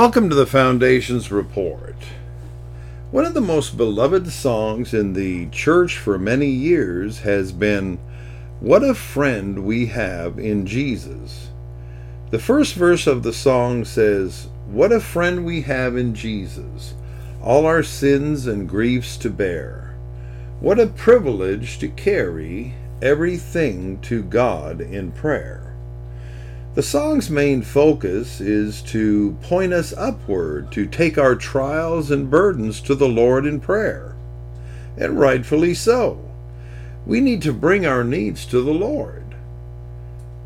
Welcome to the Foundation's Report. One of the most beloved songs in the church for many years has been What a Friend We Have in Jesus. The first verse of the song says, What a friend we have in Jesus, all our sins and griefs to bear. What a privilege to carry everything to God in prayer. The song's main focus is to point us upward, to take our trials and burdens to the Lord in prayer. And rightfully so. We need to bring our needs to the Lord.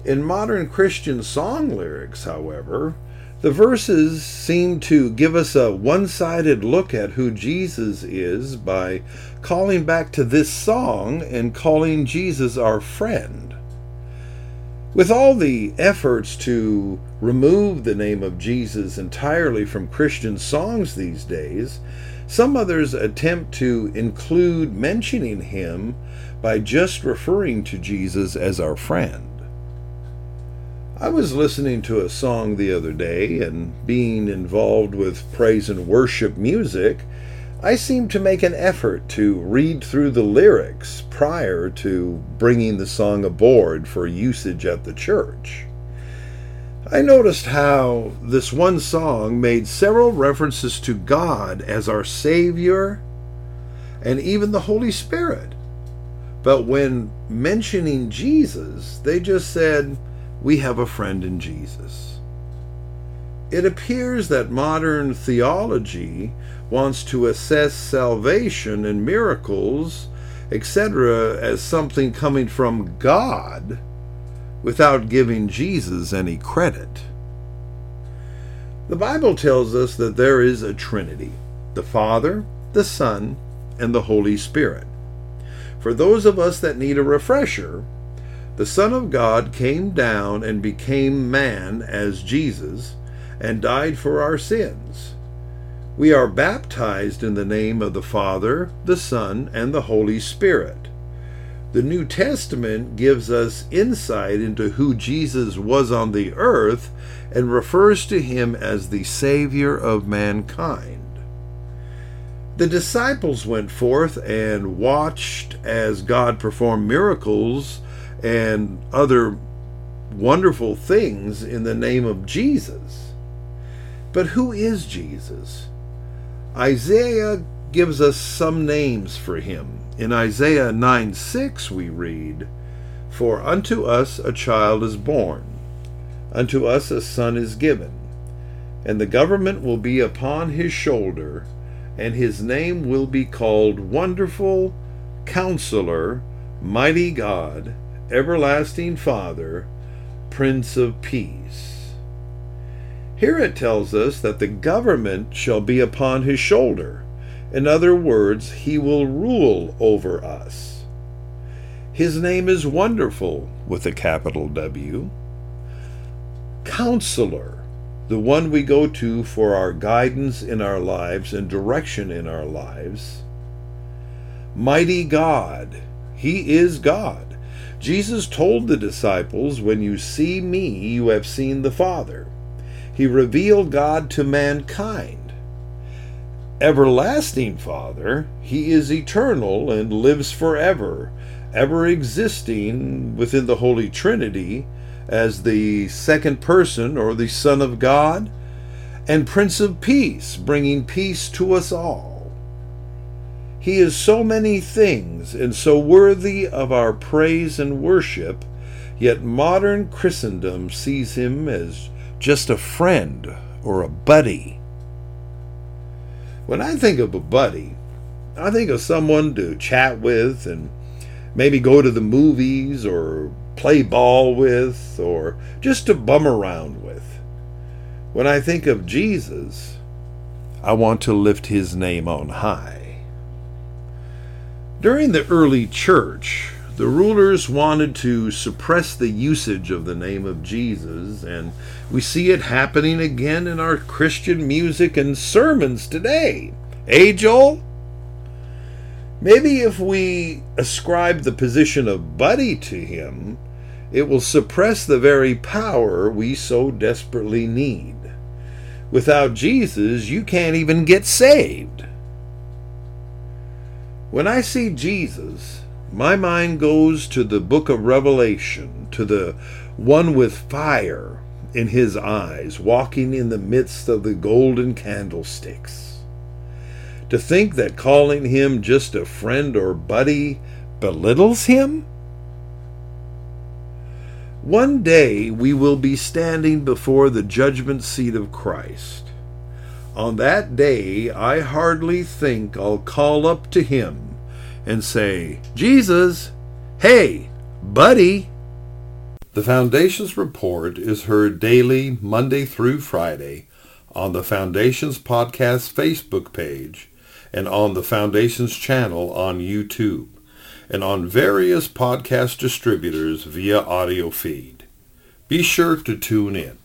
In modern Christian song lyrics, however, the verses seem to give us a one sided look at who Jesus is by calling back to this song and calling Jesus our friend. With all the efforts to remove the name of Jesus entirely from Christian songs these days, some others attempt to include mentioning him by just referring to Jesus as our friend. I was listening to a song the other day, and being involved with praise and worship music, I seemed to make an effort to read through the lyrics prior to bringing the song aboard for usage at the church. I noticed how this one song made several references to God as our Savior and even the Holy Spirit. But when mentioning Jesus, they just said, We have a friend in Jesus. It appears that modern theology wants to assess salvation and miracles, etc., as something coming from God without giving Jesus any credit. The Bible tells us that there is a Trinity the Father, the Son, and the Holy Spirit. For those of us that need a refresher, the Son of God came down and became man as Jesus and died for our sins. We are baptized in the name of the Father, the Son, and the Holy Spirit. The New Testament gives us insight into who Jesus was on the earth and refers to him as the Savior of mankind. The disciples went forth and watched as God performed miracles and other wonderful things in the name of Jesus. But who is Jesus? Isaiah gives us some names for him. In Isaiah 9 6, we read, For unto us a child is born, unto us a son is given, and the government will be upon his shoulder, and his name will be called Wonderful, Counselor, Mighty God, Everlasting Father, Prince of Peace. Here it tells us that the government shall be upon his shoulder. In other words, he will rule over us. His name is Wonderful with a capital W. Counselor, the one we go to for our guidance in our lives and direction in our lives. Mighty God, He is God. Jesus told the disciples, When you see me, you have seen the Father. He revealed God to mankind. Everlasting Father, He is eternal and lives forever, ever existing within the Holy Trinity as the second person or the Son of God, and Prince of Peace, bringing peace to us all. He is so many things and so worthy of our praise and worship, yet modern Christendom sees him as just a friend or a buddy. When I think of a buddy, I think of someone to chat with and maybe go to the movies or play ball with or just to bum around with. When I think of Jesus, I want to lift his name on high. During the early church, the rulers wanted to suppress the usage of the name of Jesus, and we see it happening again in our Christian music and sermons today. Eh, Joel? Maybe if we ascribe the position of buddy to him, it will suppress the very power we so desperately need. Without Jesus, you can't even get saved. When I see Jesus, my mind goes to the book of Revelation, to the one with fire in his eyes, walking in the midst of the golden candlesticks. To think that calling him just a friend or buddy belittles him? One day we will be standing before the judgment seat of Christ. On that day, I hardly think I'll call up to him and say, Jesus, hey, buddy. The Foundation's report is heard daily, Monday through Friday, on the Foundation's podcast Facebook page and on the Foundation's channel on YouTube and on various podcast distributors via audio feed. Be sure to tune in.